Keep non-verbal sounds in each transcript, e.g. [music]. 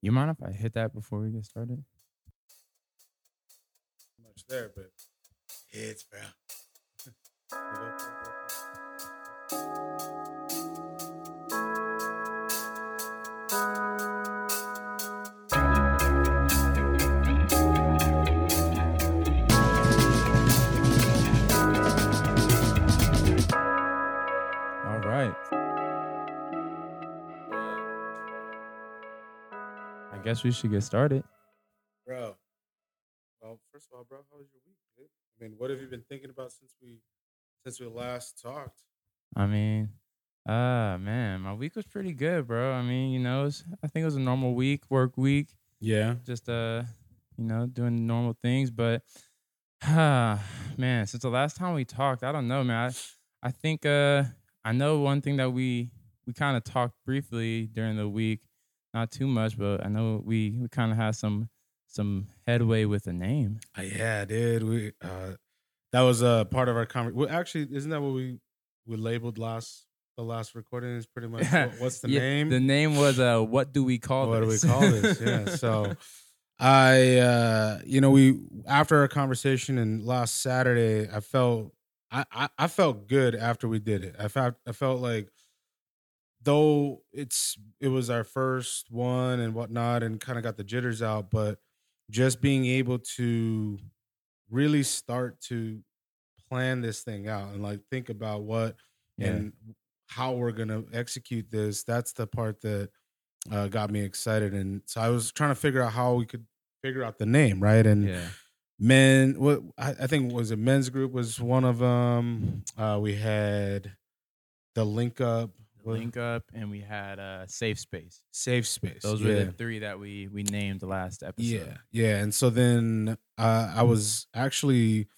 You mind if I hit that before we get started? much there, but hits, bro. [laughs] guess we should get started. bro. Well, first of all, bro, how was your week? Dude? I mean, what have you been thinking about since we since we last talked? I mean, ah man, my week was pretty good, bro. I mean, you know, it was, I think it was a normal week, work week, Yeah, just uh, you know, doing normal things. But ah, man, since the last time we talked, I don't know, man. I, I think uh, I know one thing that we we kind of talked briefly during the week, not too much, but I know we we kind of had some some headway with the name. uh, yeah, dude. We uh, that was a uh, part of our conversation. Well, actually, isn't that what we we labeled last the last recording? Is pretty much what, [laughs] what's the Yeah, name? The name was uh, what do we call this? what this? do we call this? Yeah. [laughs] So I uh you know, we after our conversation and last Saturday, I felt I, I, I felt good after we did it. I felt I felt like though it's it was our first one and whatnot and kind of got the jitters out, but just being able to really start to plan this thing out and like think about what Yeah. and how we're gonna execute this. That's the part that uh, got me excited, and so I was trying to figure out how we could figure out the name, right? And yeah. men, what I, I think was it men's group was one of them. Uh, we had the link up, link up, and we had uh, safe space. safe space. Those were yeah. the three that we we named the last episode. Yeah, yeah. And so then uh, I was actually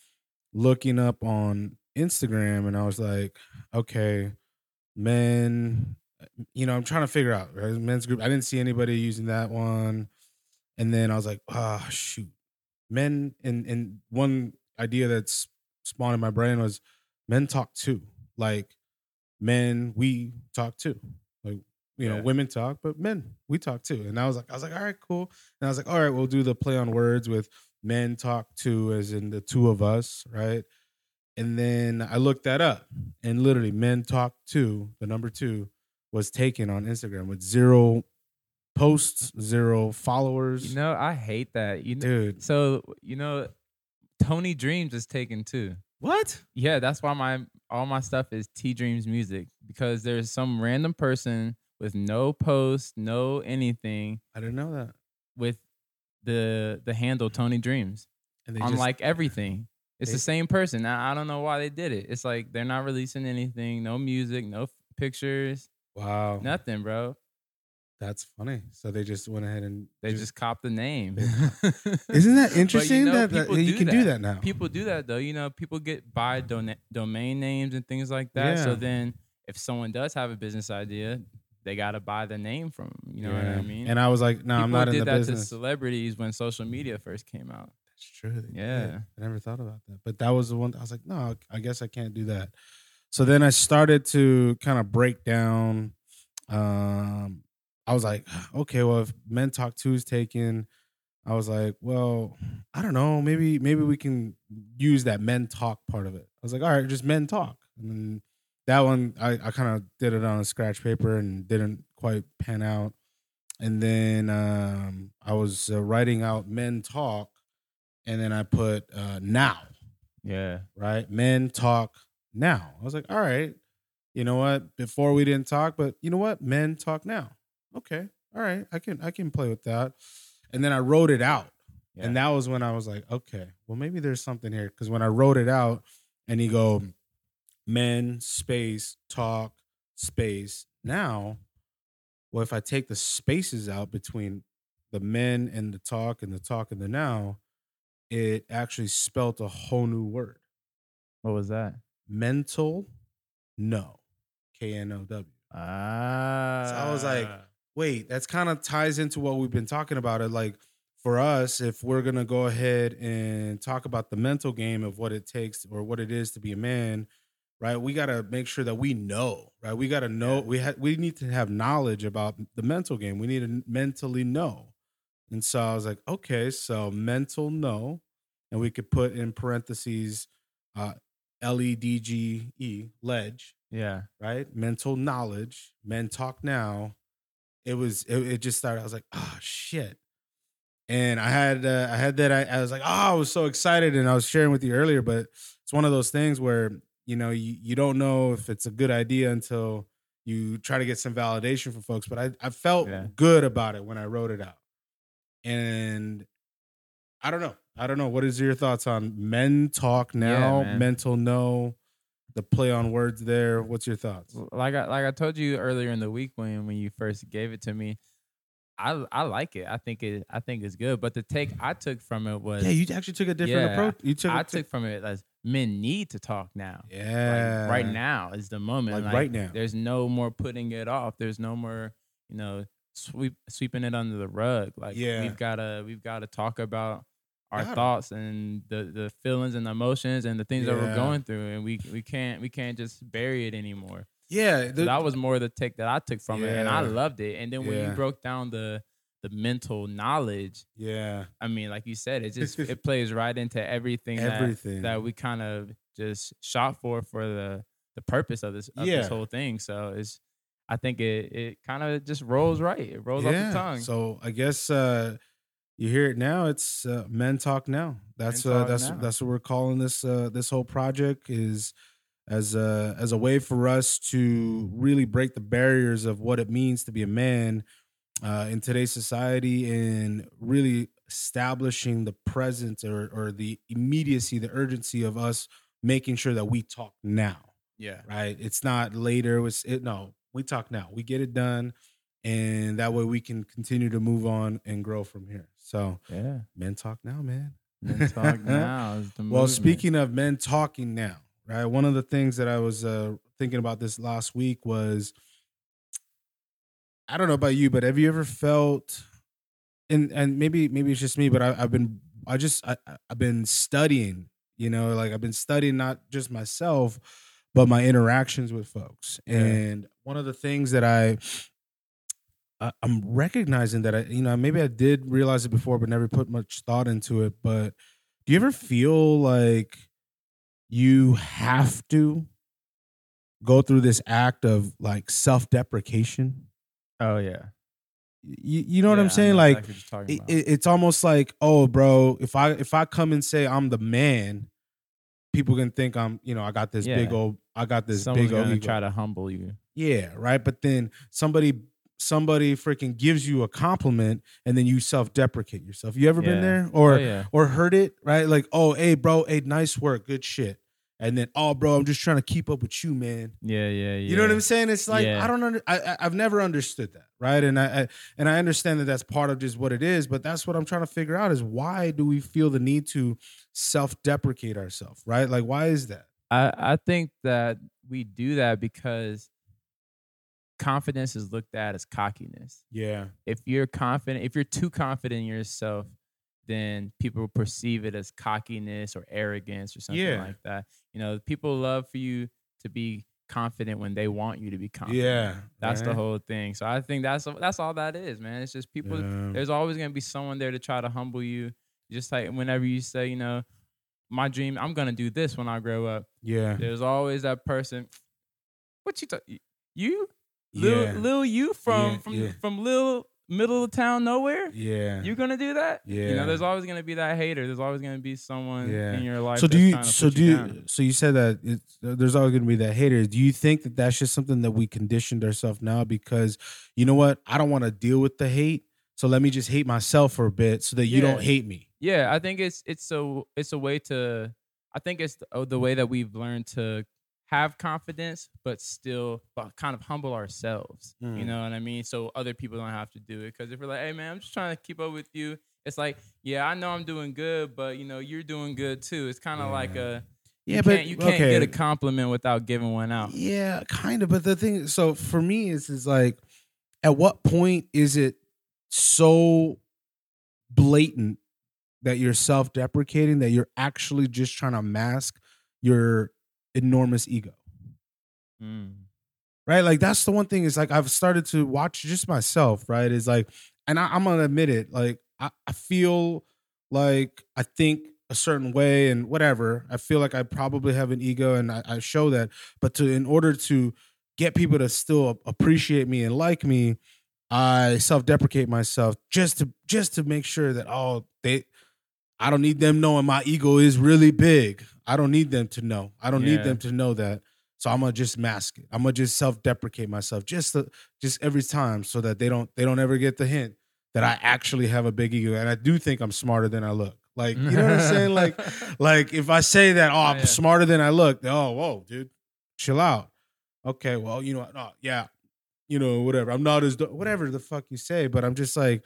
looking up on Instagram, and I was like, okay, men. You know, I'm trying to figure out right? men's group. I didn't see anybody using that one, and then I was like, ah, shoot, men. And and one idea that's spawned in my brain was men talk too. Like men, we talk too. Like you know, Yeah. women talk, but men, we talk too. And I was like, I was like, all right, cool. And I was like, all right, we'll do the play on words with men talk to, as in the two of us, right? And then I looked that up, and literally, men talk to the number two was taken on Instagram with zero posts, zero followers. You know, I hate that. You know, Dude, so you know, Tony Dreams is taken too. What? Yeah, that's why my all my stuff is T Dreams music because there's some random person with no post, no anything I didn't know that. with the the handle Tony Dreams. And they on just, like everything. It's they- the same person. I, I don't know why they did it. It's like they're not releasing anything, no music, no f- pictures, wow, nothing, bro. That's funny. So they just went ahead and They just copped the name. [laughs] Isn't that But you interesting know, that, that you can do that now? People do that though. You know, people get buy dona- domain names and things like that. So then, if someone does have a business idea, they got to buy the name from. 'em, You know what I mean? And I was like, no, I'm not in did the that to business. celebrities when social media first came out. That's true. did. Yeah. I never thought about that. But that was the one I was like, no, I guess I can't do that. So then I started to kind of break down. Um, I was like, okay, well, if Men Talk 2 is taken, I was like, well, I don't know. Maybe, maybe we can use that men talk part of it. I was like, all right, just men talk. And then that one, I, I kind of did it on a scratch paper and didn't quite pan out. And then um, I was uh, writing out men talk and then I put uh, now, Yeah. right? Men talk now. I was like, all right, you know what? Before we didn't talk, but you know what? Men talk now. Okay, all right, I can I can play with that. And then I wrote it out, Yeah. and that was when I was like, okay, well maybe there's something here because when I wrote it out, and you go, men space talk space now. Well, if I take the spaces out between the men and the talk and the talk and the now, it actually spelt a whole new word. What was that? Mental no. K N O W. Ah. I was like, Wait, that's kind of ties into what we've been talking about. It like for us, if we're gonna go ahead and talk about the mental game of what it takes or what it is to be a man, right? We gotta make sure that we know, right? We gotta know. Yeah. We ha- we need to have knowledge about the mental game. We need to mentally know. And so I was like, okay, so mental no. And we could put in parentheses uh L E D G E, ledge, Yeah. right? Mental knowledge, men talk now. It was it, it just started. I was like, oh shit. And I had uh, I had that I, I was like, oh, I was so excited, and I was sharing with you earlier, but it's one of those things where you know you, you don't know if it's a good idea until you try to get some validation from folks. But I, I felt Yeah. good about it when I wrote it out. And I don't know. I don't know. What is your thoughts on men talk now, man. mental no, the play on words there? What's your thoughts? Like I like I told you earlier in the week when when you first gave it to me, I I like it. I think it I think it's good. But the take I took from it was Yeah, you actually took a different Yeah, approach. You took I took from it as men need to talk now. Like, yeah, right now is the moment. Like, right now. There's no more putting it off. There's no more, you know, sweep sweeping it under the rug. Like Yeah. we've gotta we've gotta talk about our thoughts and the the feelings and the emotions and the things that we're going through and we we can't we can't just bury it anymore. Yeah, So the- that was more the take that I took from it and I loved it. And then when Yeah. you broke down the the mental knowledge, yeah, I mean, like you said, it just [laughs] it plays right into everything everything. that we kind of just shot for for the the purpose of this of Yeah. this whole thing. So it's I think it it kind of just rolls right. It rolls off the tongue. So I guess uh you hear it now. It's uh, men talk now. That's Men uh, that's Now. that's what we're calling this uh, this whole project is as a as a way for us to really break the barriers of what it means to be a man uh, in today's society and really establishing the presence or or the immediacy, the urgency of us making sure that we talk now yeah. right? It's not later. It's it no. We talk now. We get it done, and that way we can continue to move on and grow from here. So Yeah. men talk now, man. Men talk [laughs] now Well, speaking of men talking now, right? One of the things that I was uh, thinking about this last week was, I don't know about you, but have you ever felt, and and maybe maybe it's just me, but I, I've been I just I, I- I've been studying, you know, like I've been studying not just myself, but my interactions with folks, Yeah. and one of the things that I I- I'm recognizing that I, you know, maybe I did realize it before, but never put much thought into it. But do you ever feel like you have to go through this act of like self deprecation? Oh yeah. You, you know what I'm saying? know like, exactly what you're talking it, it's almost like, oh, bro, if I if I come and say I'm the man, people can think I'm, you know, I got this big old, I got this Someone's big old ego. try to humble you. Yeah, right. But then somebody somebody freaking gives you a compliment and then you self-deprecate yourself. You ever been there? Oh, or oh yeah. or heard it, right? Like, oh, hey, bro, hey, nice work, good shit. And then, oh, bro, I'm just trying to keep up with you, man. Yeah, yeah, yeah. You know what I'm saying? It's like Yeah. I don't under, I, I I've never understood that, right? And I, I and I understand that that's part of just what it is, but that's what I'm trying to figure out is why do we feel the need to self-deprecate ourselves, right? Like, why is that? I, I think that we do that because confidence is looked at as cockiness. Yeah, If you're confident, if you're too confident in yourself, then people perceive it as cockiness or arrogance or something Yeah. like that. You know, people love for you to be confident when they want you to be confident. yeah, That's the whole thing. So I think that's that's all that is, man. It's just people Yeah. there's always gonna be someone there to try to humble you. Just like whenever you say, you know, my dream, I'm gonna do this when I grow up. Yeah, There's always that person. What you talk? You, little, yeah, little you from Yeah, from yeah. from little middle of town nowhere. yeah. you're gonna do that? Yeah, you know, there's always gonna be that hater. There's always gonna be someone Yeah. in your life. so do you so do you, down. so you said that it's, uh, there's always going to be that hater do you think that that's just something that we conditioned ourselves now because you know what i don't want to deal with the hate so let me just hate myself for a bit so that you don't hate me Yeah, I think it's it's a it's a way to I think it's the, oh, the way that we've learned to have confidence but still but kind of humble ourselves. You Mm. know what I mean? So other people don't have to do it cuz if we're like, "Hey man, I'm just trying to keep up with you." It's like, "Yeah, I know I'm doing good, but you know, you're doing good too." It's kind of like a yeah you but can't, you can't okay get a compliment without giving one out. yeah kind of but the thing so for me is is like at what point is it so blatant that you're self-deprecating that you're actually just trying to mask your enormous ego Mm. right? Like that's the one thing is like I've started to watch just myself, right? Is like, and I, I'm gonna admit it, like I, I feel like I think a certain way and whatever. I feel like I probably have an ego and I, I show that. But to in order to get people to still appreciate me and like me, I self-deprecate myself just to just to make sure that oh they I don't need them knowing my ego is really big. I don't need them to know. I don't need them to know that. So I'm gonna just mask it. I'm gonna just self-deprecate myself just to, just every time so that they don't they don't ever get the hint that I actually have a big ego and I do think I'm smarter than I look. Like you know what I'm saying? Like [laughs] like if I say that, oh, I'm yeah. smarter than I look. Oh, whoa, dude, chill out. Okay, well, you know, no, yeah, you know, whatever. I'm not as whatever the fuck you say, but I'm just like,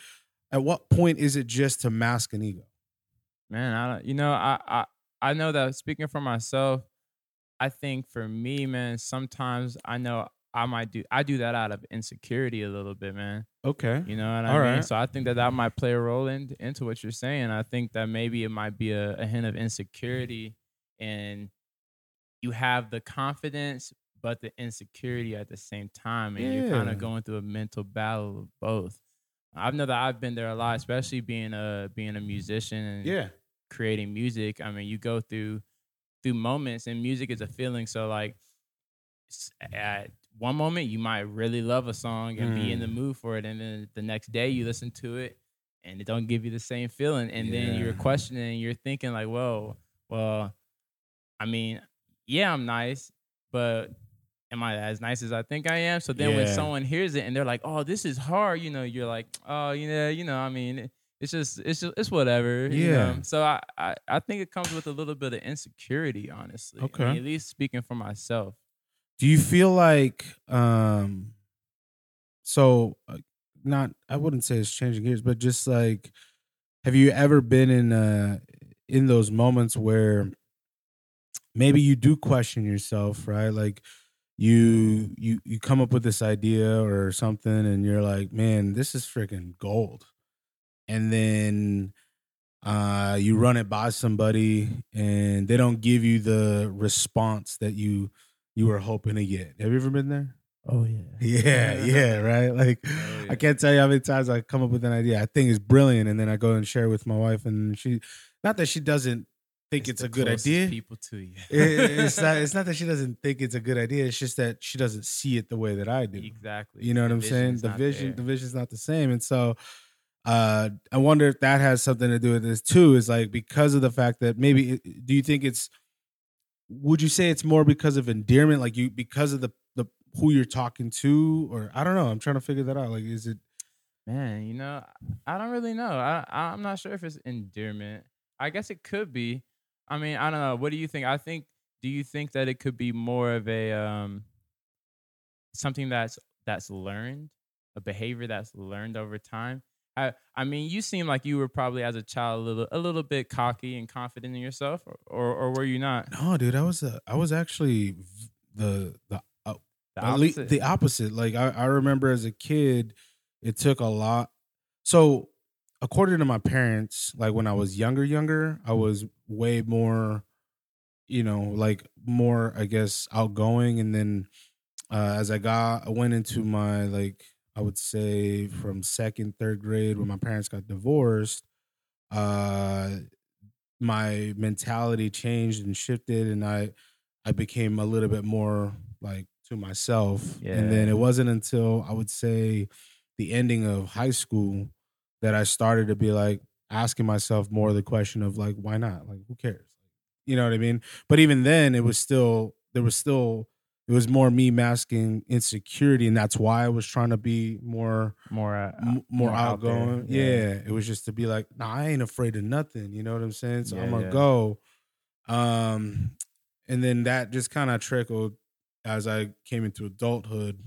at what point is it just to mask an ego? Man, I don't. You know, I I I know that speaking for myself, I think for me, man, sometimes I know I might do I do that out of insecurity a little bit, man. Okay, You know what I All mean? right. So I think that that might play a role in, into what you're saying. I think that maybe it might be a, a hint of insecurity, and you have the confidence but the insecurity at the same time, and you're kind of going through a mental battle of both. I know that I've been there a lot, especially being a being a musician and yeah, creating music. I mean, you go through through moments, and music is a feeling. So like, at one moment you might really love a song and be in the Mm. mood for it, and then the next day you listen to it and it don't give you the same feeling, and then you're questioning, you're thinking like, whoa, well, I mean, yeah, I'm nice, but am I as nice as I think I am? So then when someone hears it and they're like, "Oh, this is hard," you know, you're like, "Oh, you know, you know, I mean, it's just, it's just, it's whatever." you know? Yeah. So I, I, I think it comes with a little bit of insecurity, honestly. I mean, Okay. at least speaking for myself. Do you feel like um so uh, not I wouldn't say it's changing gears, but just like have you ever been in uh in those moments where maybe you do question yourself, right? Like you you you come up with this idea or something and you're like, "Man, this is freaking gold." And then uh you run it by somebody and they don't give you the response that you you were hoping to get. Have you ever been there? Oh yeah. Yeah, [laughs] yeah, right. Like Oh, yeah. I can't tell you how many times I come up with an idea I think it's brilliant, and then I go and share it with my wife, and she, not that she doesn't think it's, the a good idea. People to you. It- [laughs] it's not. It's not that she doesn't think it's a good idea. It's just that she doesn't see it the way that I do. exactly. You know what I'm saying? The vision, there. the vision's not the same, and so. Uh, I wonder if that has something to do with this too. Is like because of the fact that maybe do you think it's would you say it's more because of endearment like you because of the the who you're talking to or i don't know i'm trying to figure that out like is it Man, you know, I don't really know. I I'm not sure if it's endearment. I guess it could be. I mean, I don't know. What do you think? I think. Do you think that it could be more of a um something that's that's learned, a behavior that's learned over time? I I mean, you seem like you were probably as a child a little a little bit cocky and confident in yourself, or or, or were you not? no dude i was uh, i was actually the the uh, The opposite? the opposite like I, I remember as a kid it took a lot so according to my parents like when i was younger younger i was way more you know like more i guess outgoing. And then uh, as i got i went into my like i would say from second third grade when my parents got divorced uh my mentality changed and shifted and i i became a little bit more like to myself. And then it wasn't until i would say the ending of high school that i started to be like asking myself more the question of like why not like who cares you know what i mean but even then it was still there was still it was more me masking insecurity and that's why i was trying to be more More uh, m- more, out there, outgoing. yeah. Yeah. it was just to be like, nah, I ain't afraid of nothing. You know what I'm saying? So Yeah, I'm gonna yeah. go. Um, and then that just kind of trickled as I came into adulthood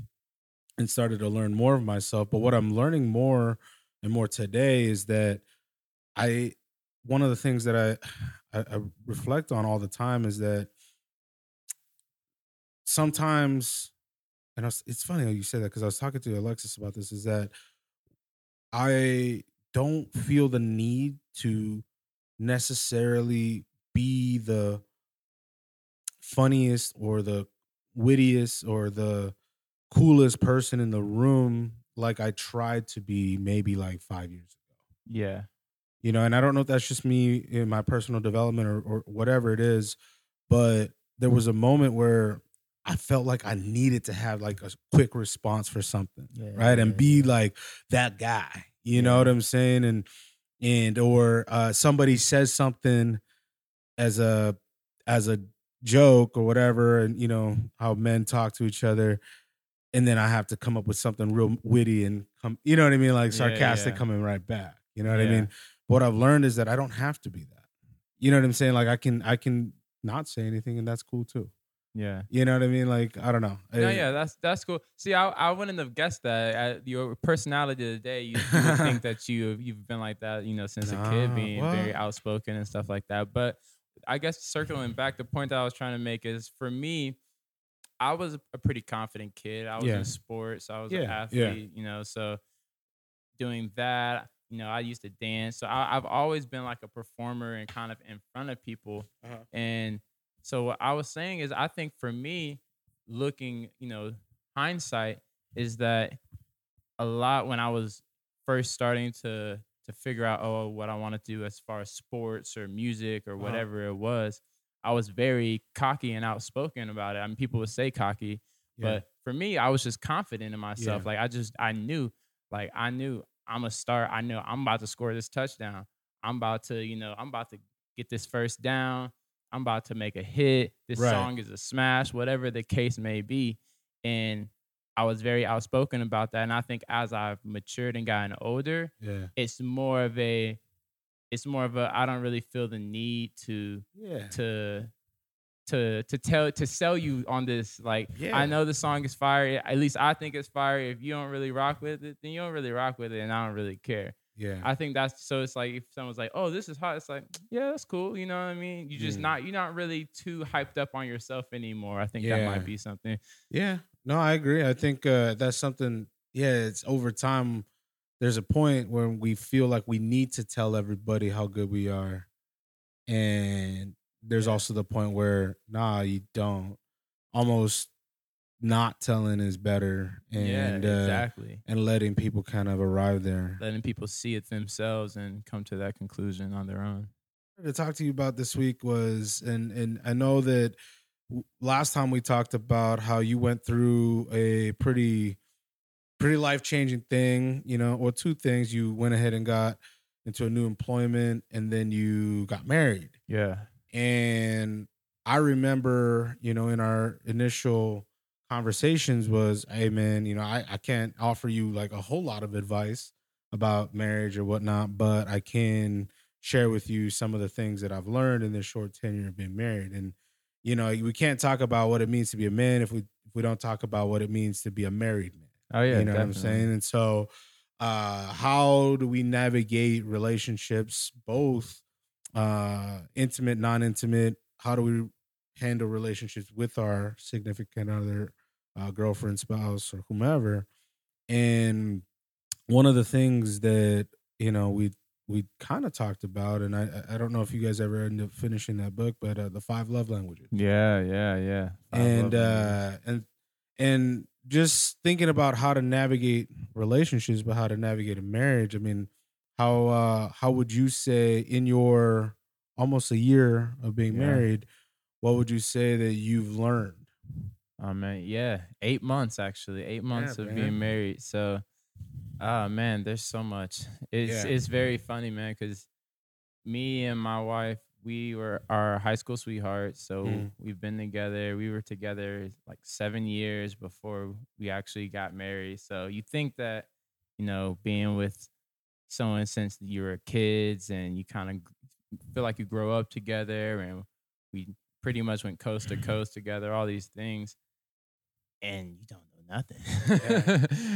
and started to learn more of myself. But what I'm learning more and more today is that I one of the things that I I, I reflect on all the time is that sometimes and was, it's funny how you say that because I was talking to Alexis about this. Is that I don't feel the need to necessarily be the funniest or the wittiest or the coolest person in the room like I tried to be maybe like five years ago. yeah. You know, and I don't know if that's just me in my personal development or, or whatever it is, but there was a moment where I felt like I needed to have like a quick response for something, Yeah, right? And yeah, be yeah. like that guy. You know what I'm saying? And and or uh somebody says something as a as a joke or whatever, and you know how men talk to each other, and then I have to come up with something real witty and come, you know what I mean, like sarcastic yeah. coming right back. You know what I mean? What I've learned is that I don't have to be that. You know what I'm saying? Like I can I can not say anything, and that's cool too. Yeah. You know what I mean? Like I don't know. No, Eh, yeah, that's that's cool. See, I I wouldn't have guessed that. Uh your personality of the day, you, you would think [laughs] that you you've been like that, you know, since a kid, Nah, being very outspoken and stuff like that. But I guess circling back, the point that I was trying to make is for me, I was a pretty confident kid. I was Yeah. in sports. I was an Yeah, yeah. athlete, you know, so doing that, you know, I used to dance. So I, I've always been like a performer and kind of in front of people. Uh-huh. And so what I was saying is, I think for me, looking, you know, hindsight is that a lot when I was first starting to to figure out oh what I want to do as far as sports or music or Uh-huh. whatever it was, I was very cocky and outspoken about it. I mean, people would say cocky, Yeah. but for me, I was just confident in myself. Yeah. Like I just I knew, like I knew I'm a start. I knew I'm about to score this touchdown. I'm about to, you know, I'm about to get this first down. I'm about to make a hit. This Right. song is a smash, whatever the case may be. And I was very outspoken about that. And I think as I've matured and gotten older, yeah, it's more of a it's more of a I don't really feel the need to yeah, to to to tell to sell you on this like Yeah. I know the song is fire at least I think it's fire if you don't really rock with it then you don't really rock with it and I don't really care yeah, I think that's so it's like if someone's like oh this is hot it's like yeah that's cool you know what I mean you just Yeah. not you're not really too hyped up on yourself anymore I think that might be something yeah. No, I agree. I think uh, that's something. Yeah, it's over time. There's a point where we feel like we need to tell everybody how good we are, and there's also the point where nah, you don't. Almost not telling is better, and yeah uh, exactly and letting people kind of arrive there. letting people see it themselves and come to that conclusion on their own to talk to you about this week was and and I know that last time we talked about how you went through a pretty pretty life-changing thing, you know, or two things you went ahead and got into a new employment and then you got married. yeah And I remember, you know, in our initial conversations was, hey man, you know, I, I can't offer you like a whole lot of advice about marriage or whatnot, but I can share with you some of the things that I've learned in this short tenure of being married. And, you know, we can't talk about what it means to be a man if we if we don't talk about what it means to be a married man. Oh yeah you know what I'm saying? And so uh how do we navigate relationships, both uh intimate, non-intimate? How do we handle relationships with our significant other, uh, girlfriend, spouse, or whomever? And one of the things that you know we we kind of talked about, and I I don't know if you guys ever end up finishing that book, but uh, the five love languages Yeah, yeah, yeah. Love and uh and and just thinking about how to navigate relationships but how to navigate a marriage i mean how uh how would you say in your almost a year of being Yeah. married what would you say that you've learned oh man, yeah, eight months actually, eight months of man. being married. So, oh man, there's so much. It's Yeah. it's very funny, man, because me and my wife, we were our high school sweethearts. So Mhm. we've been together. We were together like seven years before we actually got married. So you think that you know being with someone since you were kids and you kind of feel like you grow up together and we pretty much went coast to [laughs] coast together all these things and you don't know nothing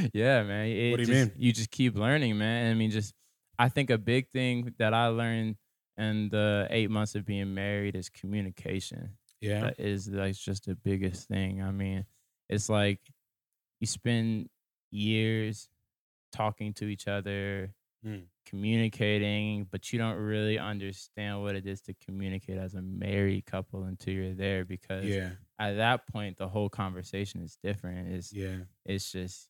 [laughs] yeah, man it What do you just- mean? you just keep learning man i mean just i think a big thing that i learned in the eight months of being married is communication yeah that is like just the biggest thing. I mean, it's like you spend years talking to each other, Mm. communicating, but you don't really understand what it is to communicate as a married couple until you're there because yeah at that point the whole conversation is different. It's yeah it's just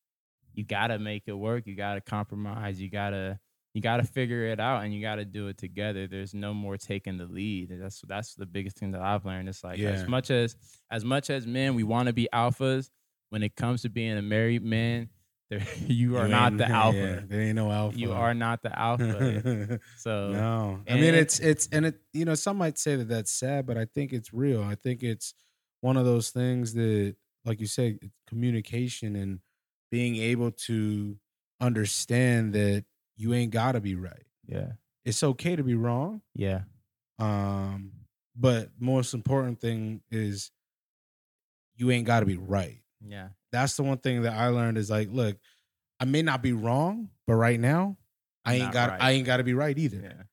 you gotta make it work. You gotta compromise. You gotta you got to figure it out and you got to do it together. There's no more taking the lead. That's that's the biggest thing that I've learned. It's like Yeah. as much as as much as men we want to be alphas, when it comes to being a married man, [laughs] there you are not the [laughs] alpha. yeah, there ain't no alpha. You are not the alpha. [laughs] So no, I mean it's it's and it you know some might say that that's sad, but I think it's real. I think it's one of those things that, like you say, it's communication and being able to understand that you ain't got to be right. yeah, It's okay to be wrong. yeah, Um, but most important thing is you ain't got to be right. yeah, That's the one thing that I learned is like, look, I may not be wrong, but right now, I ain't got right. I ain't got to be right either. yeah.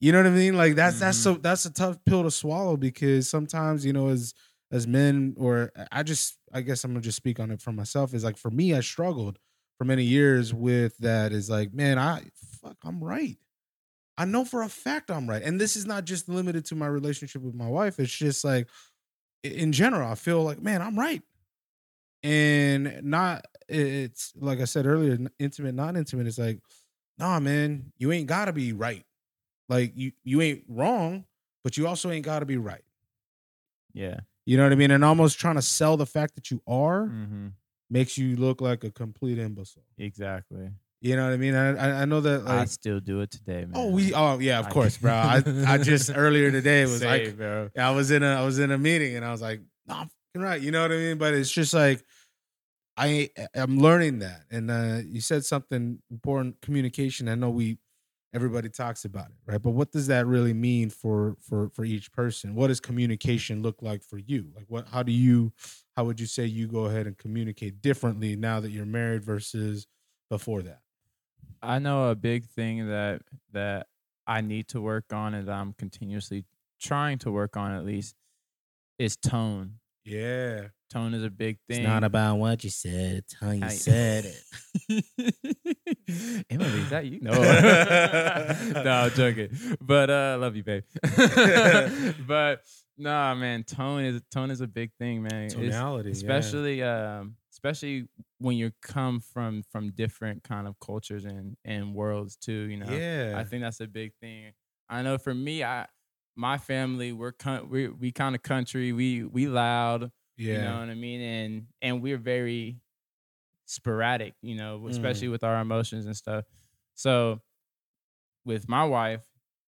You know what I mean? Like that's that's Mhm. so that's a tough pill to swallow because sometimes you know as as men or I just I guess I'm gonna just speak on it for myself is like for me I struggled for many years with that is like man I fuck I'm right. I know for a fact I'm right. And this is not just limited to my relationship with my wife. It's just like in general, I feel like, man, I'm right. And not it's like I said earlier, intimate, not intimate. It's like, nah, man, you ain't gotta be right. Like you you ain't wrong, but you also ain't gotta be right. yeah. You know what I mean? And almost trying to sell the fact that you are Mm-hmm. Makes you look like a complete imbecile. Exactly. You know what I mean? I I, know that I still do it today, man. oh we oh yeah of I- course, bro. [laughs] I I just earlier today was like Same, bro. I was in a I was in a meeting and I was like, no, I'm fucking right. You know what I mean? But it's just like I I'm learning that. And uh you said something important, communication. I know we everybody talks about it, right? But what does that really mean for for for each person? What does communication look like for you? Like what how do you how would you say you go ahead and communicate differently now that you're married versus before that? I know a big thing that that I need to work on and I'm continuously trying to work on at least is tone. Yeah. Tone is a big thing. It's not about what you said, it's how you said [laughs] Emily, is that you? No. [laughs] no, I'm joking. But uh love you, babe. [laughs] but nah, man, tone is tone is a big thing, man. It's- Tonality. yeah. especially um especially when you come from from different kind of cultures and and worlds too you know Yeah. i think that's a big thing i know for me i my family we're con- we we kind of country we we loud yeah. you know what i mean and and we're very sporadic you know especially Mm. with our emotions and stuff so with my wife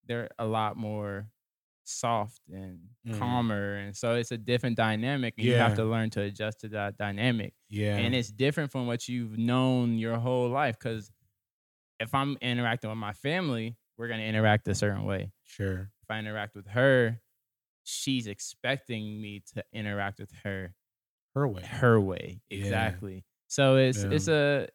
they're a lot more soft and Mm. calmer and so it's a different dynamic and you have to learn to adjust to that dynamic Yeah. and it's different from what you've known your whole life because if i'm interacting with my family we're going to interact a certain way sure. If i interact with her she's expecting me to interact with her Her way. her way Yeah. exactly so it's it's a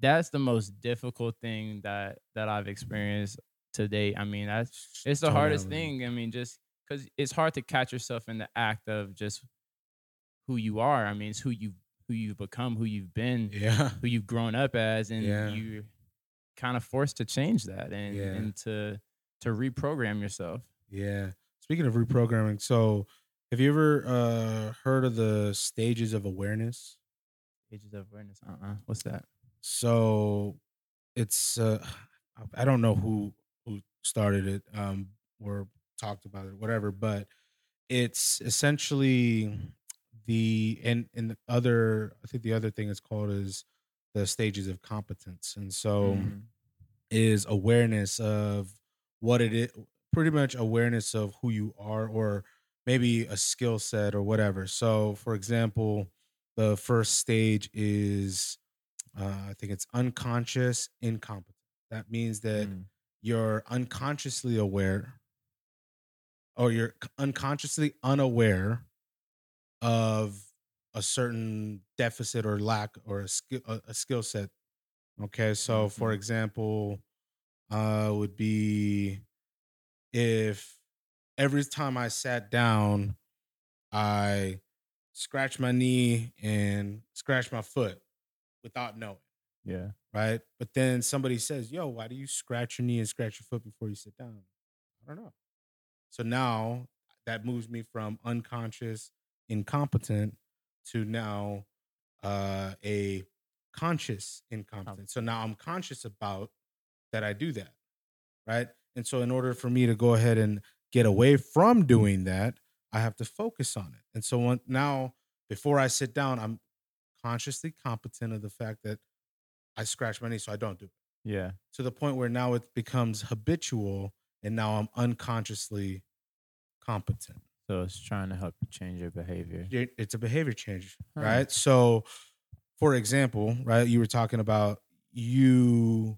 that's the most difficult thing that that i've experienced to date i mean that's it's the hardest thing i mean just because it's hard to catch yourself in the act of just who you are i mean it's who you who you've become who you've been Yeah. who you've grown up as and Yeah. you're kind of forced to change that and Yeah. and to to reprogram yourself Yeah. Speaking of reprogramming, so have you ever uh heard of the stages of awareness? Stages of awareness uh-uh what's that So it's uh I don't know who who started it um or talked about it whatever, but it's essentially the and and the other I think the other thing it's called is the stages of competence. And so Mhm. is awareness of what it is pretty much awareness of who you are or maybe a skill set or whatever so for example the first stage is uh, i think it's unconscious incompetent that means that Mm. you're unconsciously aware or you're unconsciously unaware of a certain deficit or lack or a skill a, a skill set okay so for Mhm. example uh would be if every time i sat down i scratched my knee and scratched my foot without knowing yeah right? But then somebody says, "Yo, why do you scratch your knee and scratch your foot before you sit down?" I don't know. So now that moves me from unconscious, incompetent to now uh, a conscious incompetent. So now I'm conscious about that I do that. right? And so, in order for me to go ahead and get away from doing that, I have to focus on it. And so, when, now before I sit down, I'm consciously competent of the fact that I scratch my knee, so I don't do it. Yeah. To the point where now it becomes habitual, and now I'm unconsciously competent. So it's trying to help you change your behavior. It's a behavior change, Huh. right? So, for example, right, you were talking about you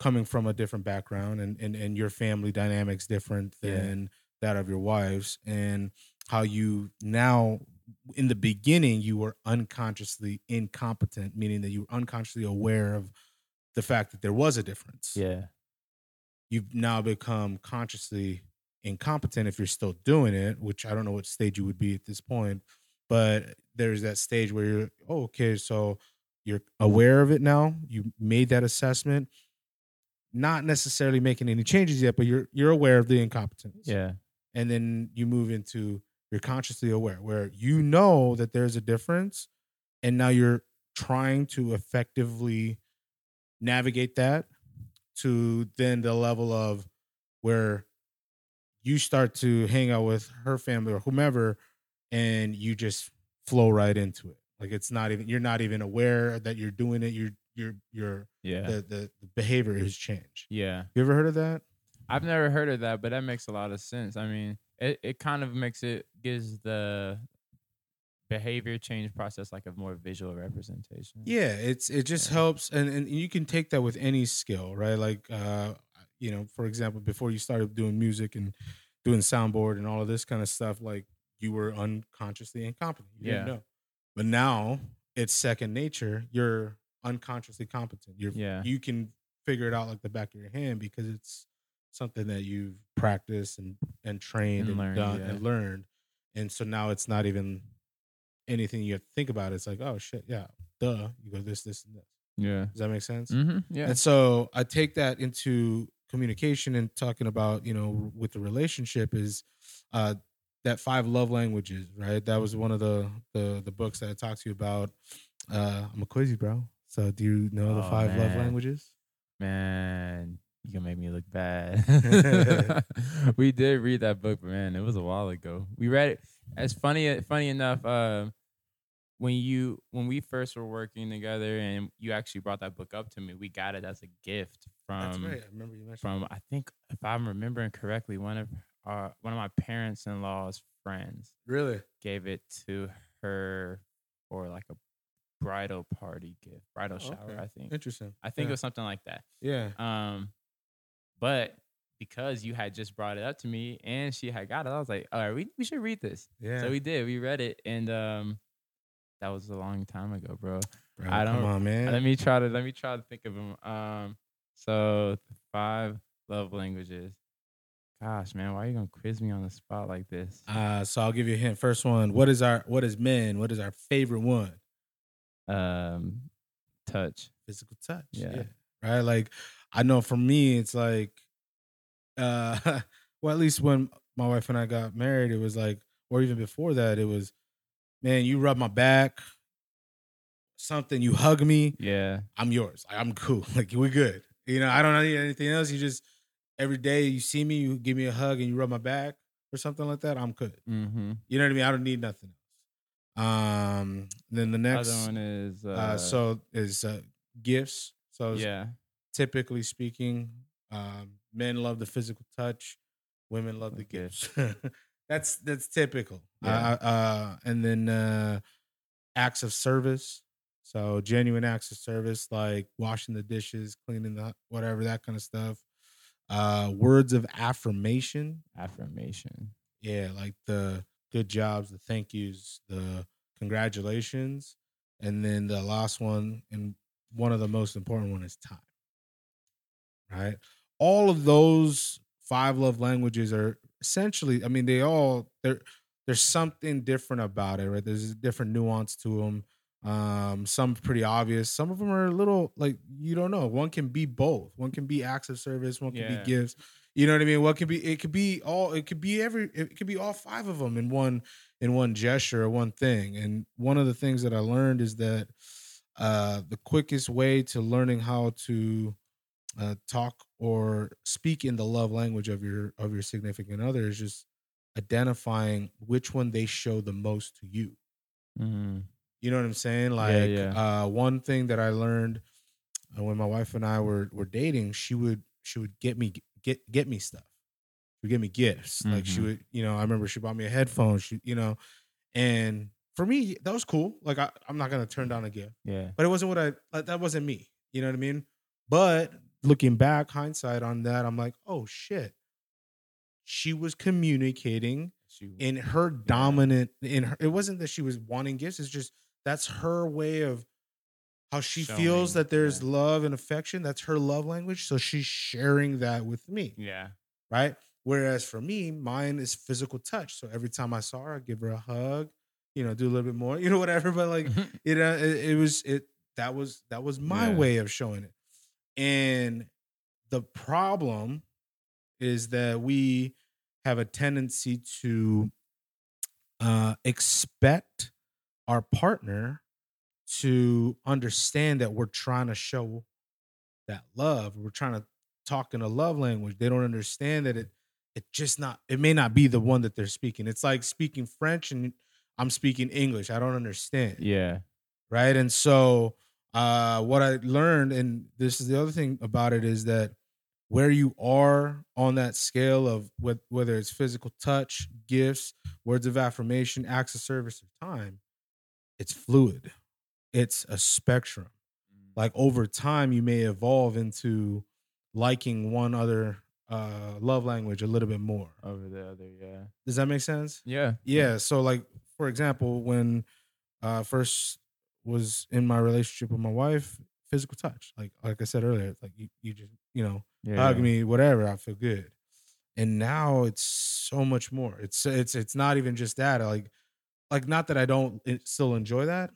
coming from a different background and and, and your family dynamics different Yeah. than that of your wives and how you now in the beginning you were unconsciously incompetent meaning that you were unconsciously aware of the fact that there was a difference Yeah. you've now become consciously incompetent if you're still doing it, which I don't know what stage you would be at this point, but there's that stage where you're, oh, okay, so you're aware of it now. You made that assessment, not necessarily making any changes yet, but you're you're aware of the incompetence. Yeah. And then you move into you're consciously aware where you know that there's a difference and now you're trying to effectively navigate that to then the level of where you start to hang out with her family or whomever and you just flow right into it like it's not even you're not even aware that you're doing it you're you're you're Yeah. the, the the behavior has changed yeah. you ever heard of that I've never heard of that, but that makes a lot of sense. I mean, it, it kind of makes it gives the behavior change process like a more visual representation. Yeah, it's it just Yeah. helps, and and you can take that with any skill, right? Like, uh, you know, for example, before you started doing music and doing soundboard and all of this kind of stuff, like you were unconsciously incompetent. You didn't Yeah. know, but now it's second nature. You're unconsciously competent. You're Yeah. you can figure it out like the back of your hand because it's something that you've practiced and and trained And and, learned, done yeah. and learned, and so now it's not even anything you have to think about. It's like, oh shit, yeah, duh. You go this, this, and this. Yeah. Does that make sense? Mm-hmm. Yeah. And so I take that into communication and talking about, you know, with the relationship is uh that five love languages, right? That was one of the the the books that I talked to you about. Uh I'm a quizzy, bro. So do you know the Oh, five love languages? Man, you can make me look bad. [laughs] [laughs] we did read that book, but man, it was a while ago. We read it. It's funny. Funny enough, uh, when you when we first were working together, and you actually brought that book up to me, we got it as a gift That's from right. I remember you mentioned. from I think if I'm remembering correctly, one of our one of my parents in law's friends really? gave it to her for like a bridal party gift, bridal shower. Okay. I think. Interesting. I think yeah. it was something like that. Yeah. Um, but because you had just brought it up to me and she had got it, I was like, all right, we, we should read this. Yeah. So we did. We read it, and um, that was a long time ago, bro. Bro, I don't- come on, man. Let me try to let me try to think of them. Um, so five love languages. Gosh, man, why are you gonna quiz me on the spot like this? uh so I'll give you a hint. First one, what is our what is men? What is our favorite one? Um, touch. physical touch. Yeah. Right. Like I know for me, it's like, uh, [laughs] well, at least when my wife and I got married, it was like, or even before that, it was, man, you rub my back, something, you hug me, Yeah, I'm yours. Like, I'm cool. [laughs] Like we're good. You know, I don't need anything else. You just every day you see me, you give me a hug and you rub my back or something like that. I'm good. mm-hmm. You know what I mean? I don't need nothing else. Um, then the next, Other one is uh, uh, so is uh, gifts. So yeah, typically speaking, um, men love the physical touch, women love the Okay. gifts. [laughs] that's that's typical. Yeah. Uh, uh, and then uh, acts of service. So genuine acts of service like washing the dishes, cleaning the whatever that kind of stuff. Uh, words of affirmation. affirmation. Yeah, like the good jobs, the thank yous, the congratulations, and then the last one and one of the most important one is time. Right? All of those five love languages are essentially, I mean, they all there there's something different about it, right? There's a different nuance to them. Um, some pretty obvious. Some of them are a little like you don't know. One can be both. One can be acts of service. One can Yeah. be gifts. You know what I mean? What could be? It could be all. It could be every. It could be all five of them in one in one gesture or one thing. And one of the things that I learned is that uh, the quickest way to learning how to uh, talk or speak in the love language of your of your significant other is just identifying which one they show the most to you. Mhm. You know what I'm saying? Like yeah. uh one thing that I learned uh, when my wife and I were were dating, she would she would get me get get me stuff. She would get me gifts. Like she Mhm. would, you know, I remember she bought me a headphone, she, you know, and for me, that was cool. Like I, I'm not gonna turn down a gift. Yeah. But it wasn't what I like, that wasn't me. You know what I mean? But looking back, hindsight on that, I'm like, oh shit. She was communicating She- in her dominant in her it wasn't that she was wanting gifts it's just that's her way of how she feels that there's yeah. love and affection that's her love language so she's sharing that with me yeah. right whereas for me mine is physical touch. So every time i saw her i give her a hug you know do a little bit more [laughs] you know whatever. But like you know it, it was it that was that was my Yeah. way of showing it. And the problem is that we have a tendency to uh expect our partner to understand that we're trying to show that love. We're trying to talk in a love language. They don't understand that it it just not it may not be the one that they're speaking. It's like speaking french and i'm speaking english. I don't understand. Yeah. right? And so uh what i learned and this is the other thing about it is that where you are on that scale of wh- whether it's physical touch gifts words of affirmation acts of service or time it's fluid. It's a spectrum. Like over time you may evolve into liking one other uh love language a little bit more Over the other, yeah. does that make sense Yeah. yeah so like for example when uh first was in my relationship with my wife physical touch like like i said earlier like you, you just you know Yeah. hug me whatever i feel good and now it's so much more it's it's it's not even just that like like not that i don't still enjoy that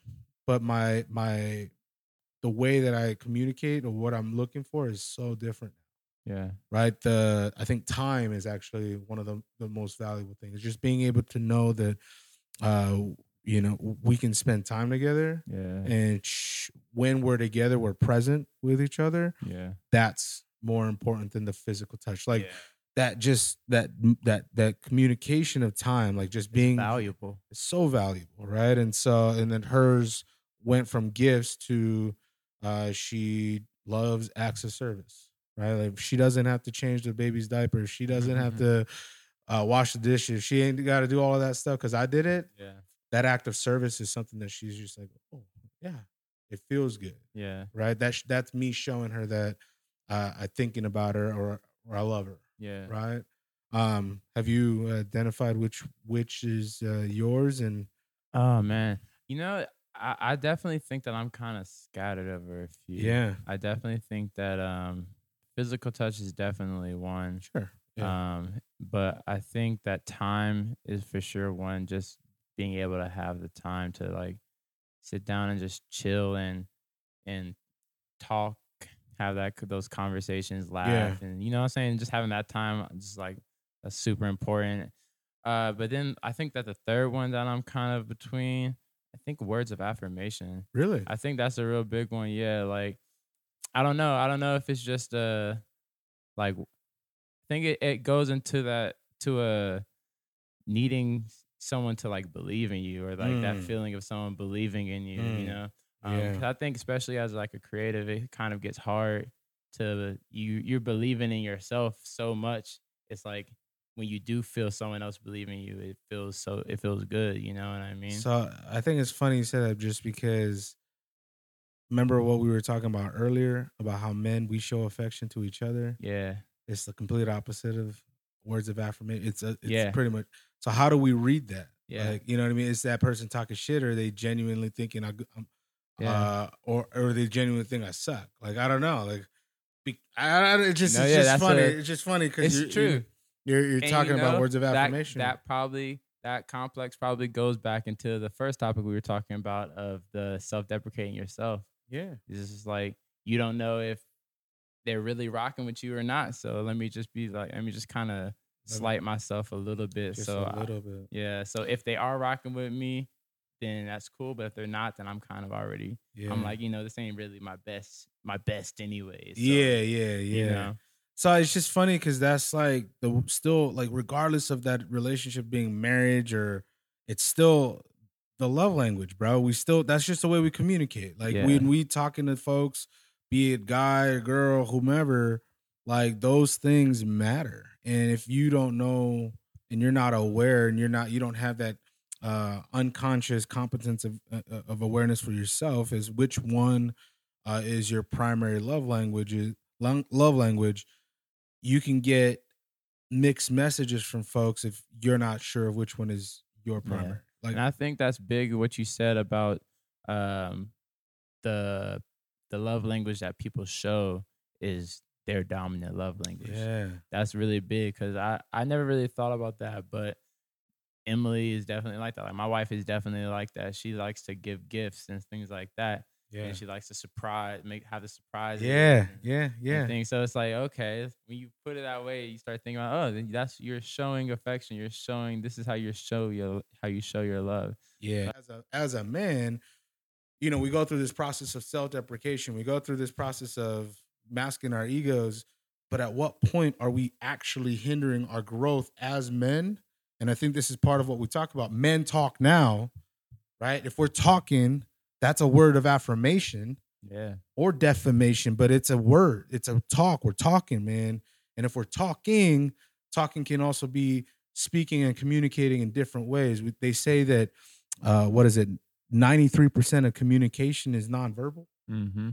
but my my the way that i communicate or what i'm looking for is so different Yeah. right the i think time is actually one of the, the most valuable things just being able to know that uh you know we can spend time together Yeah. and sh- when we're together we're present with each other Yeah. that's more important than the physical touch like Yeah. that just that that that communication of time like just being valuable. is so valuable, right? And so, and then hers went from gifts to uh she loves acts of service, right? Like she doesn't have to change the baby's diaper, she doesn't have to uh, wash the dishes, she ain't got to do all of that stuff because I did it. Yeah. That act of service is something that she's just like, oh yeah, it feels good, Yeah. right? That's that's me showing her that uh, I'm thinking about her or or I love her, Yeah. right? Um, have you identified which which is uh, yours and Oh man. You know, I, I definitely think that I'm kind of scattered over a few. yeah, I definitely think that um physical touch is definitely one. sure, yeah, Um, but I think that time is for sure one. Just being able to have the time to like sit down and just chill and and talk, have that those conversations, laugh, and you know what I'm saying. Just having that time, just like that's super important. Uh, but then I think that the third one that I'm kind of between, I think words of affirmation. really, I think that's a real big one. Yeah, like I don't know. I don't know if it's just uh like I think it, it goes into that to a needing someone to like believe in you or like that Mm. feeling of someone believing in you, Mm. you know. Um, Yeah. I think especially as like a creative, it kind of gets hard to you you're believing in yourself so much. It's like when you do feel someone else believing you, it feels so it feels good, you know what I mean? So I think it's funny you said that just because remember what we were talking about earlier about how men we show affection to each other. yeah. It's the complete opposite of words of affirmation. It's a, it's Yeah. pretty much. So how do we read that? Yeah. Like you know what I mean? Is that person talking shit, or are they genuinely thinking I, am Yeah. uh, or or they genuinely think I suck? Like I don't know. Like be, I, I, it's just No, it's yeah, just funny. a- it's just funny because It's you're, true. You're you're, you're talking you about words of that- affirmation. That, probably that complex probably goes back into the first topic we were talking about of the self-deprecating yourself. Yeah. It's just like you don't know if they're really rocking with you or not. So let me just be like, let me just kind of slight myself a little bit. Just so a I- little bit. yeah, so if they are rocking with me, then that's cool. But if they're not, then I'm kind of already. Yeah. I'm like, you know, this ain't really my best, my best anyways. So, yeah, yeah, yeah. you know, So it's just funny because that's like the still like regardless of that relationship being marriage or it's still the love language, bro. We still that's just the way we communicate. Like Yeah. when we talking to folks, be it guy or girl, whomever, like those things matter. And if you don't know and you're not aware and you're not you don't have that uh unconscious competence of uh, of awareness for yourself is which one uh is your primary love language love language you can get mixed messages from folks if you're not sure of which one is your Yeah. Like and I think that's big what you said about um the the love language that people show is their dominant love language. yeah That's really big because I I never really thought about that, but Emily is definitely like that. Like my wife is definitely like that. She likes to give gifts and things like that, yeah and she likes to surprise, make have the surprise. yeah yeah yeah Thing. So it's like okay, when you put it that way, you start thinking about oh, that's you're showing affection. You're showing this is how you show your how you show your love. Yeah. As a as a man, you know, we go through this process of self-deprecation. We go through this process of masking our egos, but at what point are we actually hindering our growth as men? And I think this is part of what we talk about. Men talk now, right? If we're talking, that's a word of affirmation Yeah. or defamation, but it's a word. It's a talk. We're talking, man. And if we're talking, talking can also be speaking and communicating in different ways. They say that uh, what is it? Ninety three percent of communication is nonverbal, Mm-hmm.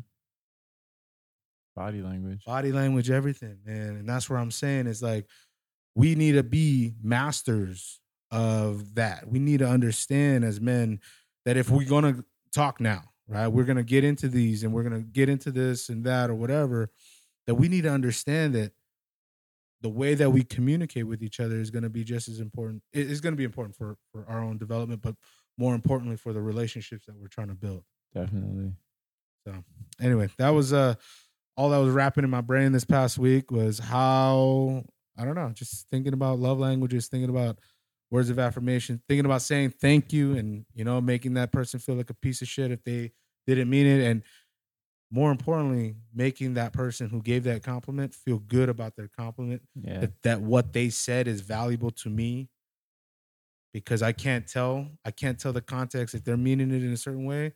Body language. body language, everything, man. And that's where I'm saying is like we need to be masters of that. We need to understand as men that if we're gonna talk now, right, we're gonna get into these and we're gonna get into this and that or whatever, that we need to understand that the way that we communicate with each other is going to be just as important. It is going to be important for for our own development, but more importantly for the relationships that we're trying to build. Definitely. So, anyway, that was uh all that was wrapping in my brain this past week was how I don't know, just thinking about love languages, thinking about words of affirmation, thinking about saying thank you and you know making that person feel like a piece of shit if they didn't mean it. And more importantly making that person who gave that compliment feel good about their compliment. Yeah. that, that what they said is valuable to me because I can't tell I can't tell the context if they're meaning it in a certain way.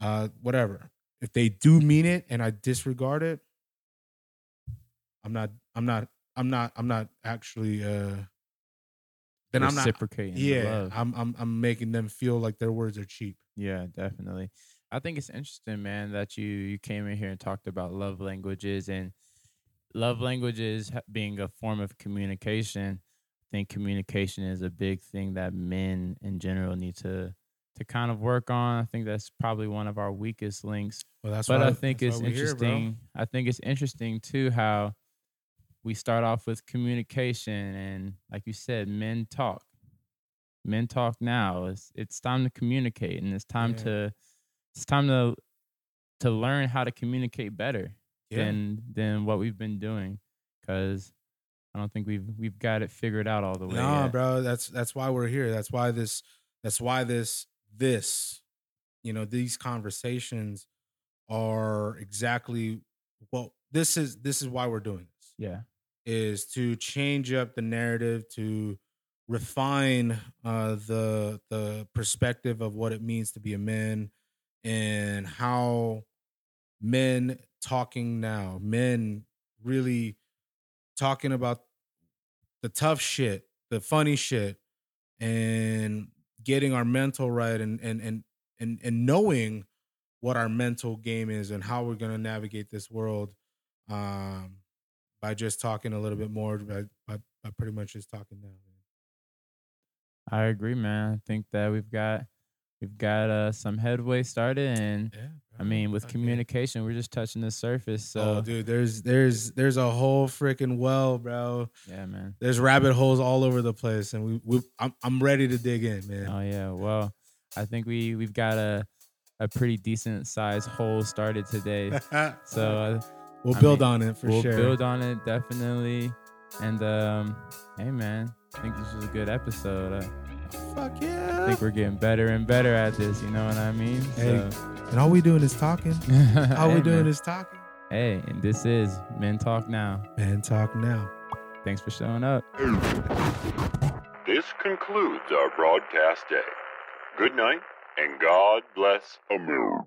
Uh whatever. If they do mean it and I disregard it I'm not I'm not I'm not I'm not actually uh then I'm not Reciprocating. yeah love. I'm I'm I'm making them feel like their words are cheap Yeah, definitely. I think it's interesting, man, that you you came in here and talked about love languages and love languages being a form of communication. I think communication is a big thing that men in general need to to kind of work on. I think that's probably one of our weakest links. well that's but I think it's we're here, interesting. I think it's interesting too how we start off with communication and like you said, men talk. Men talk now. It's it's time to communicate and it's time Yeah. to it's time to to learn how to communicate better yeah. than than what we've been doing cuz I don't think we've we've got it figured out all the way. No, yet. bro, that's that's why we're here. That's why this that's why this this you know, these conversations are exactly well this is this is why we're doing this. Yeah. Is to change up the narrative to refine uh the the perspective of what it means to be a man and how men talking now, men really talking about the tough shit, the funny shit, and getting our mental right and and and and, and knowing what our mental game is and how we're gonna navigate this world um by just talking a little bit more by by, by pretty much just talking now. I agree, man. I think that we've got we've got uh, some headway started, and Yeah. I mean, with communication, we're just touching the surface. So oh, dude, there's there's there's a whole freaking well, bro. yeah, man. There's rabbit holes all over the place, and we, we I'm I'm ready to dig in, man. Oh yeah. Well, I think we we've got a a pretty decent sized hole started today. [laughs] So uh, we'll I build mean, on it for sure. we'll build on it definitely. And um, hey, man, I think this was a good episode. Uh, Fuck yeah! I think we're getting better and better at this. You know what I mean? Hey, So, And all we doing is talking. [laughs] All hey, we doing man. is talking. Hey, and this is Men Talk Now. Men talk now. Thanks for showing up. This concludes our broadcast day. Good night, and God bless America.